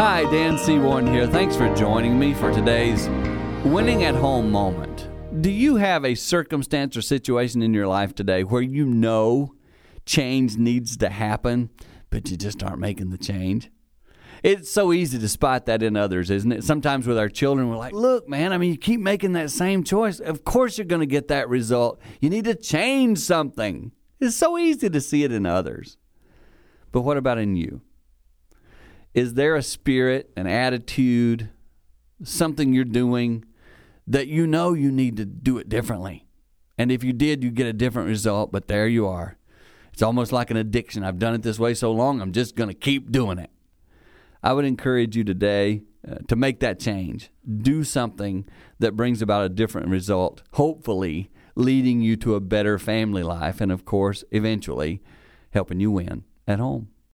Hi, Dan Seaborn here. Thanks for joining me for today's winning at home moment. Do you have a circumstance or situation in your life today where you know change needs to happen, but you just aren't making the change? It's so easy to spot that in others, isn't it? Sometimes with our children, we're like, look, man, I mean, you keep making that same choice. Of course, you're going to get that result. You need to change something. It's so easy to see it in others. But what about in you? Is there a spirit, an attitude, something you're doing that you know you need to do it differently? And if you did, you get a different result, but there you are. It's almost like an addiction. I've done it this way so long, I'm just going to keep doing it. I would encourage you today uh, to make that change. Do something that brings about a different result, hopefully leading you to a better family life, and of course, eventually helping you win at home.